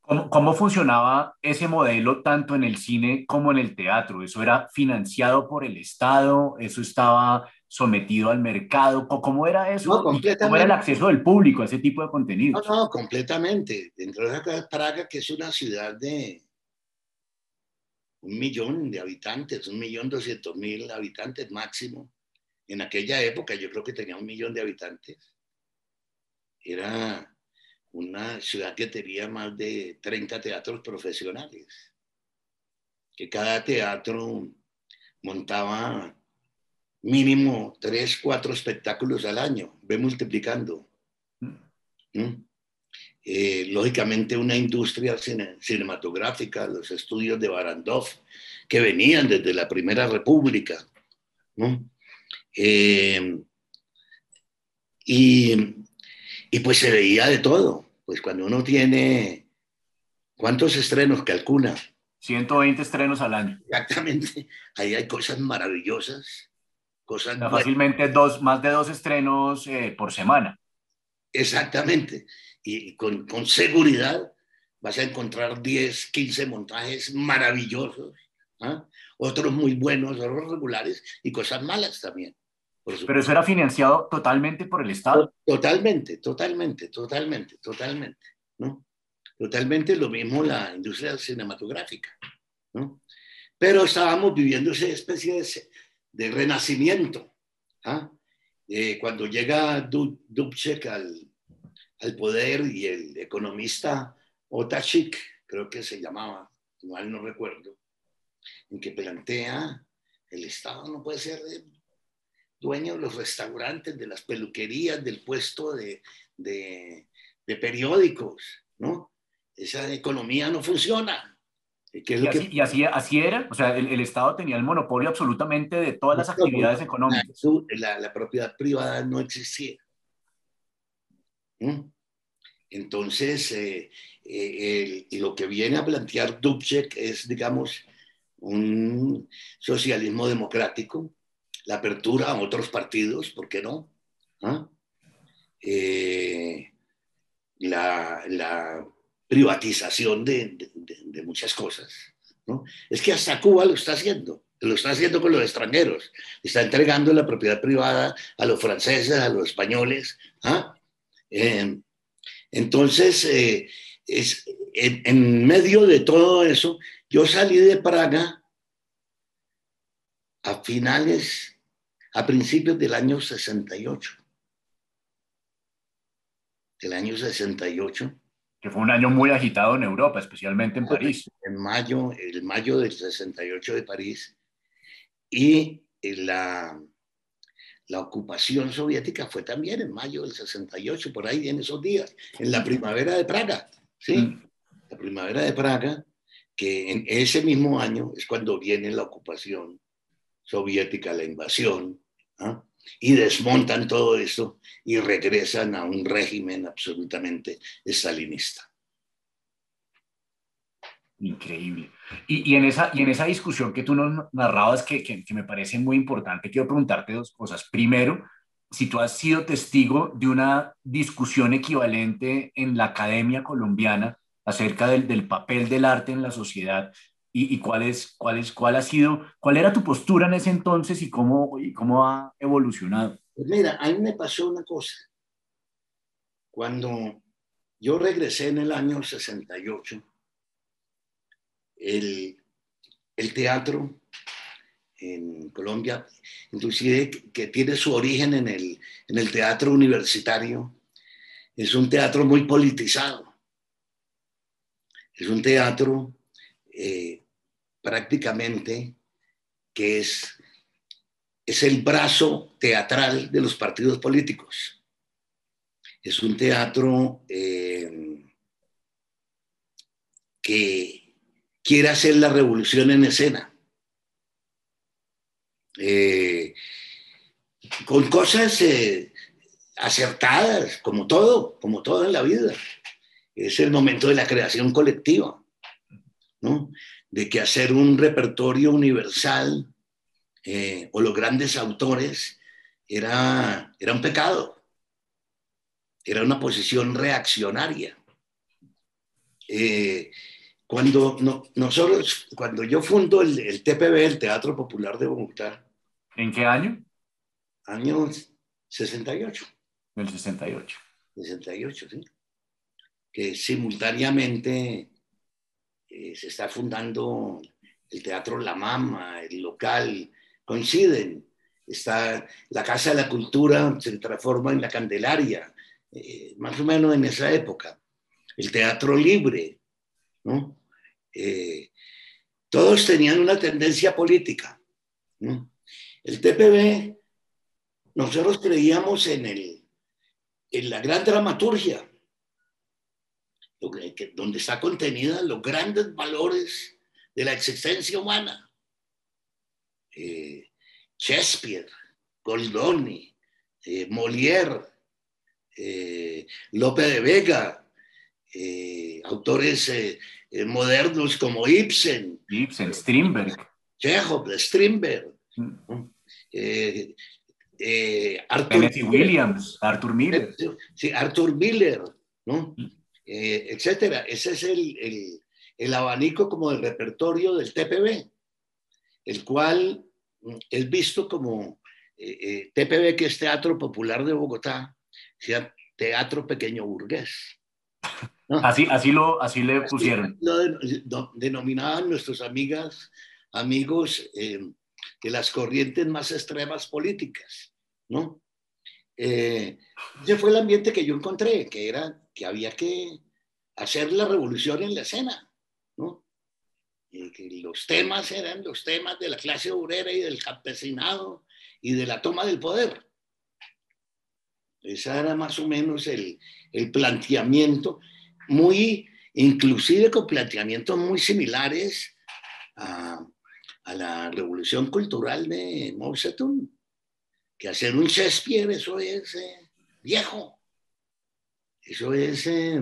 ¿Cómo, ¿Cómo, funcionaba ese modelo tanto en el cine como en el teatro? ¿Eso era financiado por el Estado? ¿Eso estaba sometido al mercado? ¿Cómo era eso? No, completamente. ¿Cómo era el acceso del público a ese tipo de contenidos? No, no, completamente. Dentro de Praga, que es una ciudad de un millón de habitantes, un millón doscientos mil habitantes máximo, en aquella época yo creo que tenía un millón de habitantes. Era una ciudad que tenía más de 30 teatros profesionales, que cada teatro montaba mínimo 3, 4 espectáculos al año, ve multiplicando. ¿Mm? Eh, lógicamente una industria cinematográfica, los estudios de Barandov, que venían desde la Primera República, ¿no? Eh, y, y, pues se veía de todo, pues cuando uno tiene, ¿cuántos estrenos calcula? 120 estrenos al año. Exactamente, ahí hay cosas maravillosas, cosas... fácilmente dos, más de dos estrenos eh, por semana. Exactamente, y con, con seguridad vas a encontrar 10, 15 montajes maravillosos, ¿ah? otros muy buenos, otros regulares y cosas malas también. Pero eso era financiado totalmente por el Estado. Totalmente, totalmente, totalmente, totalmente, ¿no? Totalmente lo mismo la industria cinematográfica, ¿no? Pero estábamos viviendo esa especie de, renacimiento. ¿ah? Eh, cuando llega Dubček al, poder y el economista Otachik, creo que se llamaba, mal no recuerdo, en que plantea el Estado no puede ser dueño de los restaurantes, de las peluquerías, del puesto de, de, periódicos, ¿no? Esa economía no funciona. ¿Y, así, así, era, o sea, el, Estado tenía el monopolio absolutamente de todas las actividades económicas. La, propiedad privada no existía. ¿Mm? Entonces, eh, eh, lo que viene a plantear Dubček es, digamos, un socialismo democrático, la apertura a otros partidos, ¿por qué no? ¿Ah? Eh, la, privatización de, muchas cosas. ¿no? Es que hasta Cuba lo está haciendo, lo está haciendo con los extranjeros, está entregando la propiedad privada a los franceses, a los españoles. ¿ah? Eh, entonces, eh, es, en, medio de todo eso, yo salí de Praga a finales, a principios del año 68. El año 68. Que fue un año muy agitado en Europa, especialmente en París. En mayo, el mayo del 68 de París. Y la, la ocupación soviética fue también en mayo del 68, por ahí en esos días, en la primavera de Praga, ¿sí? Mm. La primavera de Praga, que en ese mismo año es cuando viene la ocupación soviética, la invasión, ¿ah? Y desmontan todo eso y regresan a un régimen absolutamente estalinista. Increíble. Y, en esa, y en esa discusión que tú nos narrabas, que, que, me parece muy importante, quiero preguntarte dos cosas. Primero, si tú has sido testigo de una discusión equivalente en la academia colombiana acerca del, del papel del arte en la sociedad y, cuál, es, cuál, es, cuál ha sido, cuál era tu postura en ese entonces y cómo, y cómo ha evolucionado. Pues mira, a mí me pasó una cosa. Cuando yo regresé en el año 68, el, teatro en Colombia, inclusive que tiene su origen en el, en el teatro universitario, es un teatro muy politizado. Es un teatro eh, prácticamente que es, es el brazo teatral de los partidos políticos. Es un teatro eh, que quiere hacer la revolución en escena. Eh, con cosas eh, acertadas, como todo, como todo en la vida. Es el momento de la creación colectiva, ¿no? De que hacer un repertorio universal eh, o los grandes autores era, era un pecado, era una posición reaccionaria. Cuando nosotros, cuando yo fundo el, TPB, el Teatro Popular de Bogotá. ¿En qué año? Año 68. El 68. 68, sí. Que simultáneamente eh, se está fundando el Teatro La Mama, el local, coinciden. Está la Casa de la Cultura, se transforma en la Candelaria, eh, más o menos en esa época. El Teatro Libre, ¿no? Eh, todos tenían una tendencia política. El TPB, nosotros creíamos en, el, en la gran dramaturgia, donde está contenida los grandes valores de la existencia humana. Eh, Shakespeare, Goldoni, eh, Molière, Lope de Vega, eh, autores eh, eh, modernos como Ibsen. Ibsen, Strindberg. Chekhov, Strindberg. Mm. Arthur Williams, Arthur Miller. Sí, Arthur Miller, ¿no? Mm. Etcétera. Ese es el, el, el abanico como del repertorio del TPB, el cual mm, es visto como TPB, que es Teatro Popular de Bogotá, sea teatro pequeño burgués. Así, así, lo, así le pusieron. Lo, denominaban nuestros amigas, amigos eh, de las corrientes más extremas políticas, ¿no? Eh, ese fue el ambiente que yo encontré, que era que había que hacer la revolución en la escena, ¿no? Y que los temas eran los temas de la clase obrera y del campesinado y de la toma del poder. Ese era más o menos el, el planteamiento, muy, inclusive con planteamientos muy similares a, a la revolución cultural de Mao Zedong, que hacer un Shakespeare, eso es eh, viejo, eso es, eh,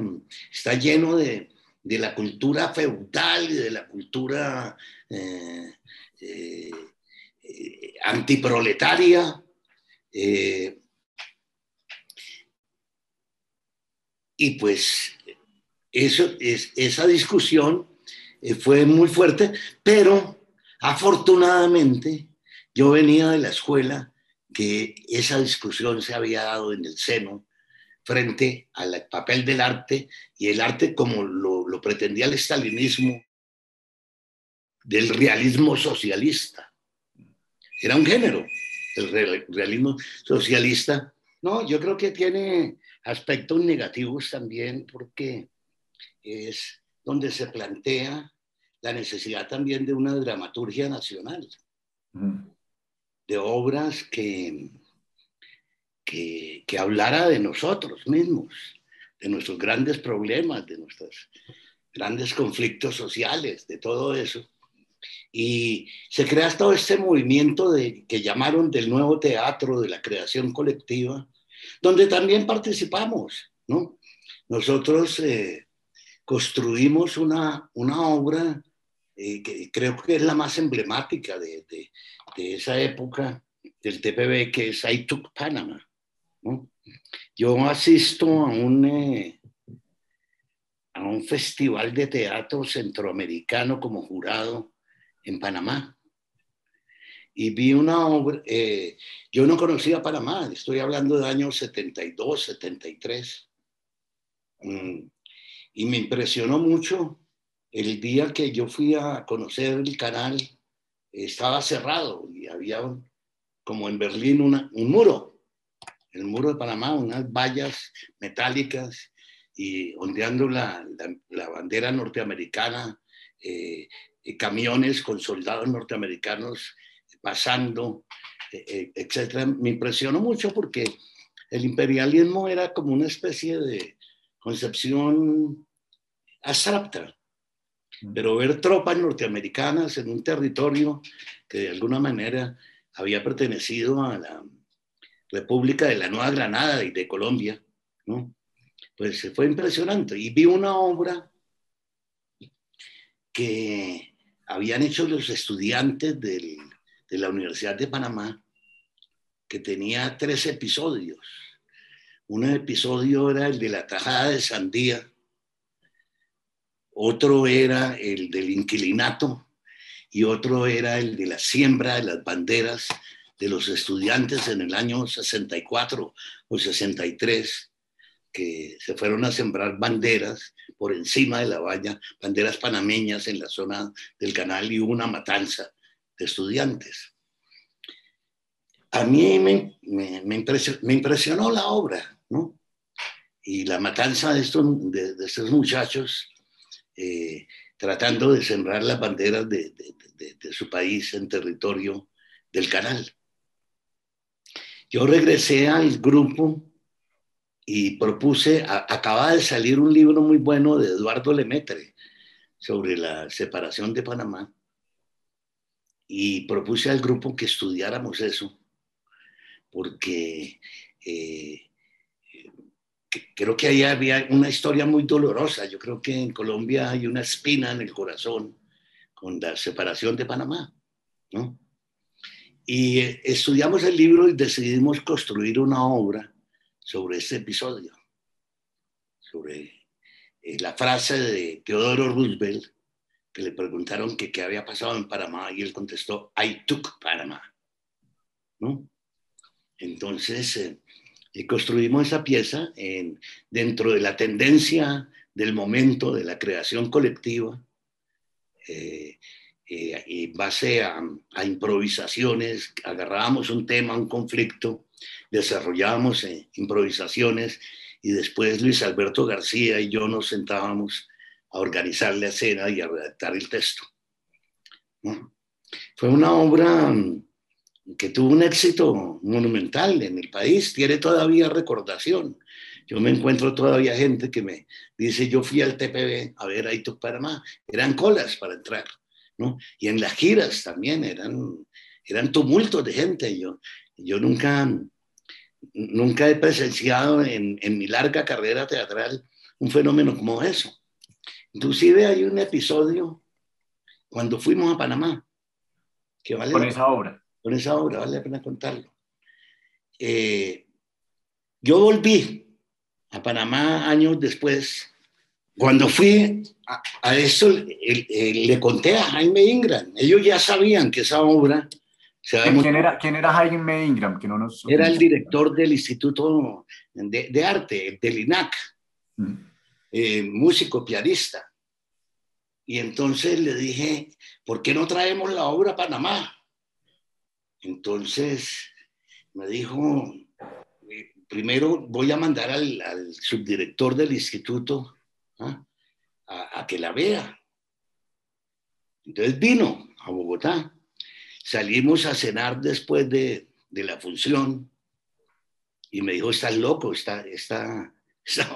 está lleno de, de, la cultura feudal y de la cultura eh, antiproletaria. Y pues eso, es, esa discusión eh, fue muy fuerte, pero afortunadamente yo venía de la escuela que esa discusión se había dado en el seno frente al papel del arte y el arte como lo, lo pretendía el estalinismo del realismo socialista. Era un género, el realismo socialista. No, yo creo que tiene aspectos negativos también porque es donde se plantea la necesidad también de una dramaturgia nacional, de obras que, que, que, hablara de nosotros mismos, de nuestros grandes problemas, de nuestros grandes conflictos sociales, de todo eso. Y se crea todo este movimiento de, que llamaron del nuevo teatro, de la creación colectiva, donde también participamos, ¿no? Nosotros eh, construimos una, una obra eh, que creo que es la más emblemática de, de, esa época del TPB, que es I Took Panama. Yo asisto a un, eh, a un festival de teatro centroamericano como jurado en Panamá. Y vi una obra, eh, yo no conocía Panamá, estoy hablando de años 72, 73, mm, y me impresionó mucho el día que yo fui a conocer el canal, estaba cerrado y había como en Berlín un muro, el muro de Panamá, unas vallas metálicas y ondeando la, la, bandera norteamericana, eh, camiones con soldados norteamericanos pasando, eh, eh, etcétera, me impresionó mucho porque el imperialismo era como una especie de concepción abstracta, mm. pero ver tropas norteamericanas en un territorio que de alguna manera había pertenecido a la República de la Nueva Granada y de Colombia, ¿no? pues fue impresionante. Y vi una obra que habían hecho los estudiantes de la Universidad de Panamá que tenía tres episodios. Un episodio era el de la tajada de sandía, otro era el del inquilinato y otro era el de la siembra de las banderas de los estudiantes en el año 64 o 63, que se fueron a sembrar banderas por encima de la valla, banderas panameñas en la zona del canal y hubo una matanza de estudiantes. A mí me, impresionó, la obra, ¿no? Y la matanza de estos, de, estos muchachos eh, tratando de sembrar las banderas de, de, su país en territorio del canal. Yo regresé al grupo y propuse, acaba de salir un libro muy bueno de Eduardo Lemetre sobre la separación de Panamá y propuse al grupo que estudiáramos eso, porque eh, creo que ahí había una historia muy dolorosa. Yo creo que en Colombia hay una espina en el corazón con la separación de Panamá, ¿no? Y estudiamos el libro y decidimos construir una obra sobre este episodio, sobre eh, la frase de Teodoro Roosevelt, que le preguntaron que qué había pasado en Panamá y él contestó, I took Panamá, ¿no? Entonces, eh, construimos esa pieza en, dentro de la tendencia del momento de la creación colectiva, eh, eh, en base a, improvisaciones, agarrábamos un tema, un conflicto, desarrollábamos eh, improvisaciones y después Luis Alberto García y yo nos sentábamos a organizar la escena y a redactar el texto. Fue una obra que tuvo un éxito monumental en el país, tiene todavía recordación. Yo me encuentro todavía gente que me dice, yo fui al TPB a ver a Ito Panamá, eran colas para entrar. Y en las giras también eran, eran tumultos de gente. Yo, yo nunca, nunca he presenciado en, en mi larga carrera teatral un fenómeno como eso. Inclusive hay un episodio cuando fuimos a Panamá. Que vale con esa obra. Con esa obra, vale la pena contarlo. Eh, yo volví a Panamá años después cuando fui a, eso, le conté a Jaime Ingram. Ellos ya sabían que esa obra... ¿Quién, era, ¿Quién era Jaime Ingram? Que no nos... Era el director del Instituto de, Arte, del INAC, mm. eh, músico, pianista. Y entonces le dije, ¿por qué no traemos la obra a Panamá? Entonces me dijo, eh, primero voy a mandar al, al subdirector del instituto ¿ah? a, que la vea. Entonces vino a Bogotá. Salimos a cenar después de, la función y me dijo, estás loco, esta, esta,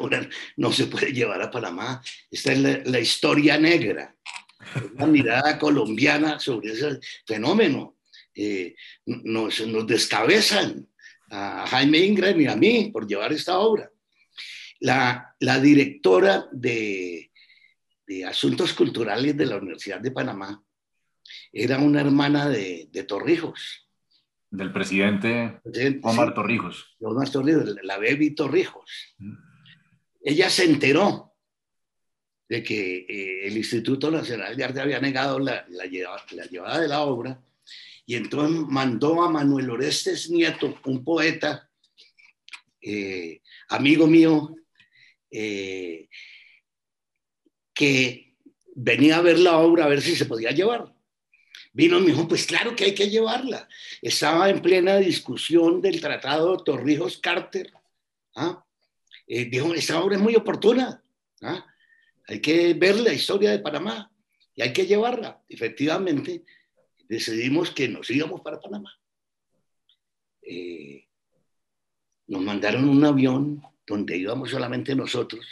obra no se puede llevar a Panamá. Esta es la, historia negra, una mirada colombiana sobre ese fenómeno. Eh, nos, nos descabezan a Jaime Ingram y a mí por llevar esta obra la, directora de, Asuntos Culturales de la Universidad de Panamá era una hermana de, Torrijos. Del presidente, Omar Torrijos. Omar Torrijos, la baby Torrijos. Mm. Ella se enteró de que eh, el Instituto Nacional de Arte había negado la, la, llevada, de la obra y entonces mandó a Manuel Orestes Nieto, un poeta, eh, amigo mío, eh, que venía a ver la obra a ver si se podía llevar. Vino y me dijo, pues claro que hay que llevarla. Estaba en plena discusión del tratado Torrijos-Carter. ¿ah? Eh, dijo, esta obra es muy oportuna. ¿ah? Hay que ver la historia de Panamá y hay que llevarla. Efectivamente, decidimos que nos íbamos para Panamá. Eh, nos mandaron un avión donde íbamos solamente nosotros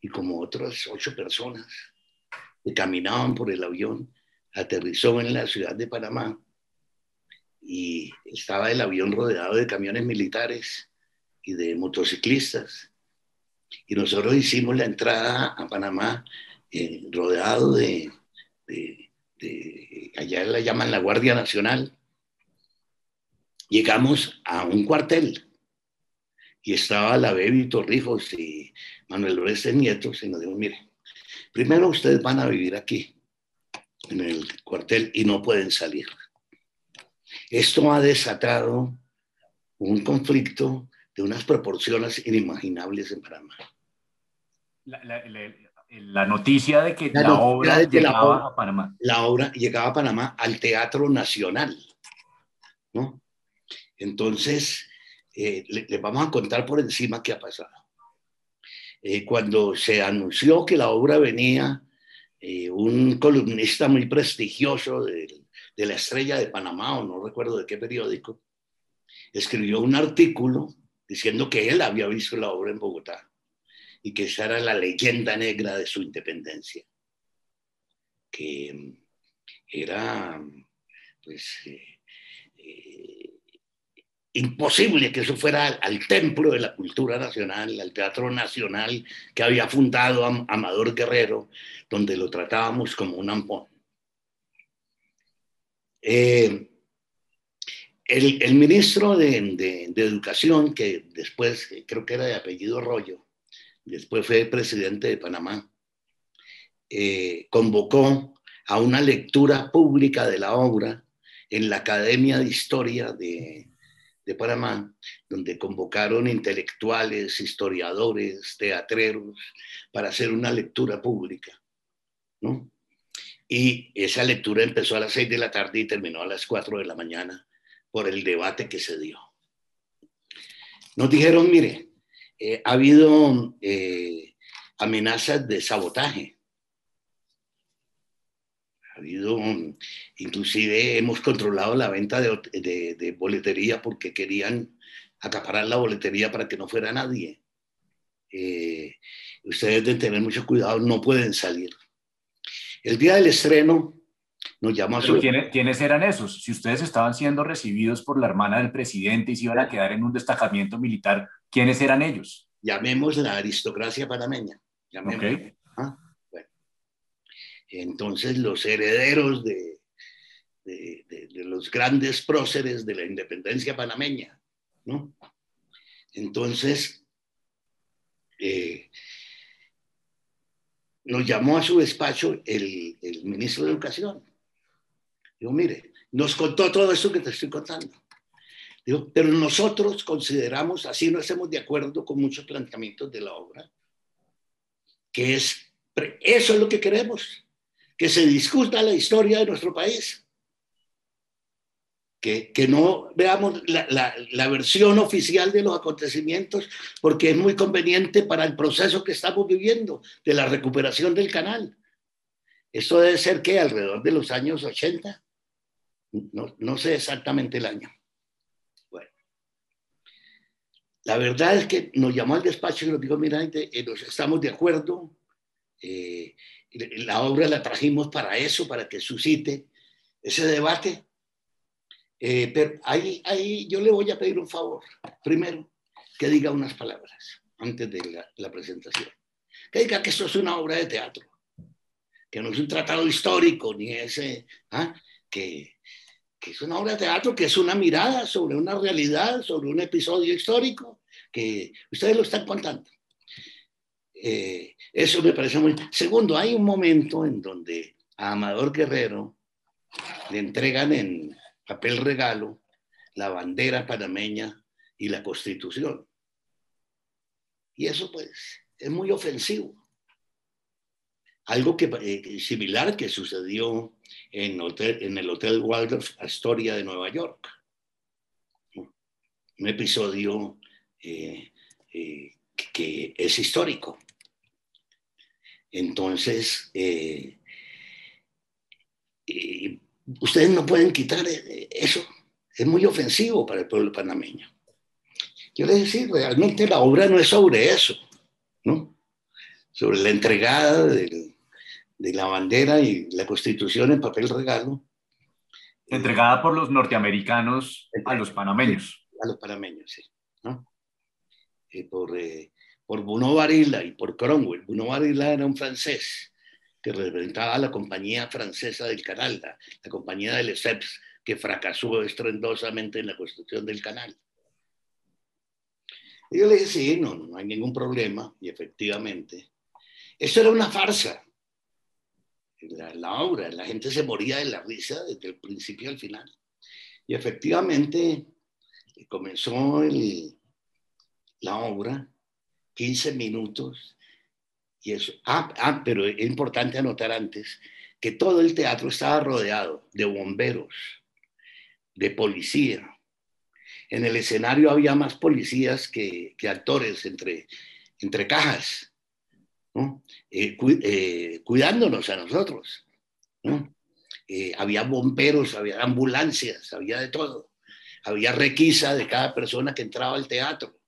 y como otras ocho personas que caminaban por el avión, aterrizó en la ciudad de Panamá y estaba el avión rodeado de camiones militares y de motociclistas. Y nosotros hicimos la entrada a Panamá eh, rodeado de, de, de, allá la llaman la Guardia Nacional. Llegamos a un cuartel y estaba la Baby Torrijos y Manuel Orestes Nietos y nos dijo, mire, primero ustedes van a vivir aquí, en el cuartel, y no pueden salir. Esto ha desatado un conflicto de unas proporciones inimaginables en Panamá. La, noticia de que la, obra llegaba a Panamá. La obra llegaba a Panamá al Teatro Nacional, ¿no? Entonces, eh, les vamos a contar por encima qué ha pasado. Eh, cuando se anunció que la obra venía, eh, un columnista muy prestigioso de, la Estrella de Panamá, o no recuerdo de qué periódico, escribió un artículo diciendo que él había visto la obra en Bogotá y que esa era la leyenda negra de su independencia, que era, pues, imposible que eso fuera al, templo de la cultura nacional, al teatro nacional que había fundado Amador Guerrero, donde lo tratábamos como un ampón. Eh, el, ministro de, Educación, que después creo que era de apellido Rollo, después fue presidente de Panamá, eh, convocó a una lectura pública de la obra en la Academia de Historia de, de Panamá, donde convocaron intelectuales, historiadores, teatreros, para hacer una lectura pública. ¿no? Y esa lectura empezó a las seis de la tarde y terminó a las cuatro de la mañana por el debate que se dio. Nos dijeron, mire, eh, ha habido eh, amenazas de sabotaje. Ha habido, inclusive hemos controlado la venta de, boletería porque querían acaparar la boletería para que no fuera nadie. Eh, ustedes deben tener mucho cuidado, no pueden salir. El día del estreno nos llamó a su... ¿quiénes, eran esos? Si ustedes estaban siendo recibidos por la hermana del presidente y se iban a quedar en un destacamiento militar, ¿quiénes eran ellos? Llamemos la aristocracia panameña. ¿ah? Entonces los herederos de, los grandes próceres de la independencia panameña, ¿no? Entonces, eh, nos llamó a su despacho el, ministro de Educación. Digo, mire, nos contó todo eso que te estoy contando. Digo, pero nosotros consideramos, así no estemos de acuerdo con muchos planteamientos de la obra, que es, eso es lo que queremos, que se discuta la historia de nuestro país que, no veamos la, versión oficial de los acontecimientos, porque es muy conveniente para el proceso que estamos viviendo de la recuperación del canal. Esto debe ser que alrededor de los años 80, no, no sé exactamente el año. Bueno, la verdad es que nos llamó al despacho y nos dijo, mira, eh, nos estamos de acuerdo, eh, la obra la trajimos para eso, para que suscite ese debate eh, pero ahí, ahí yo le voy a pedir un favor. Primero, que diga unas palabras antes de la, presentación. Que diga que esto es una obra de teatro, que no es un tratado histórico, ni ese, ¿ah? que, que es una obra de teatro, que es una mirada sobre una realidad, sobre un episodio histórico, que ustedes lo están contando. Eh, eso me parece muy... Segundo, hay un momento en donde a Amador Guerrero le entregan en, papel regalo, la bandera panameña y la constitución. Y eso pues es muy ofensivo. Algo que, eh, similar que sucedió en, el Hotel Waldorf Astoria de Nueva York. Un episodio eh, que es histórico. Entonces, ustedes no pueden quitar eh, eso. Es muy ofensivo para el pueblo panameño. Les decía, realmente la obra no es sobre eso, ¿no? Sobre la entregada de, la bandera y la constitución en papel regalo. Entregada por los norteamericanos a los panameños. A los panameños, sí. ¿no? por, eh, por Bruno Varila y por Cromwell. Bruno Varila era un francés que representaba a la compañía francesa del canal, la, compañía de Lesseps, que fracasó estrendosamente en la construcción del canal. Y yo le dije, sí, no, no hay ningún problema, y efectivamente, eso era una farsa. La, obra, la gente se moría de la risa desde el principio al final. Y efectivamente comenzó la obra, 15 minutos, y eso. Ah, ah, pero es importante anotar antes que todo el teatro estaba rodeado de bomberos, de policía. En el escenario había más policías que, actores entre, entre cajas, eh, eh, cuidándonos a nosotros. Eh, había bomberos, había ambulancias, había de todo. Había requisa de cada persona que entraba al teatro.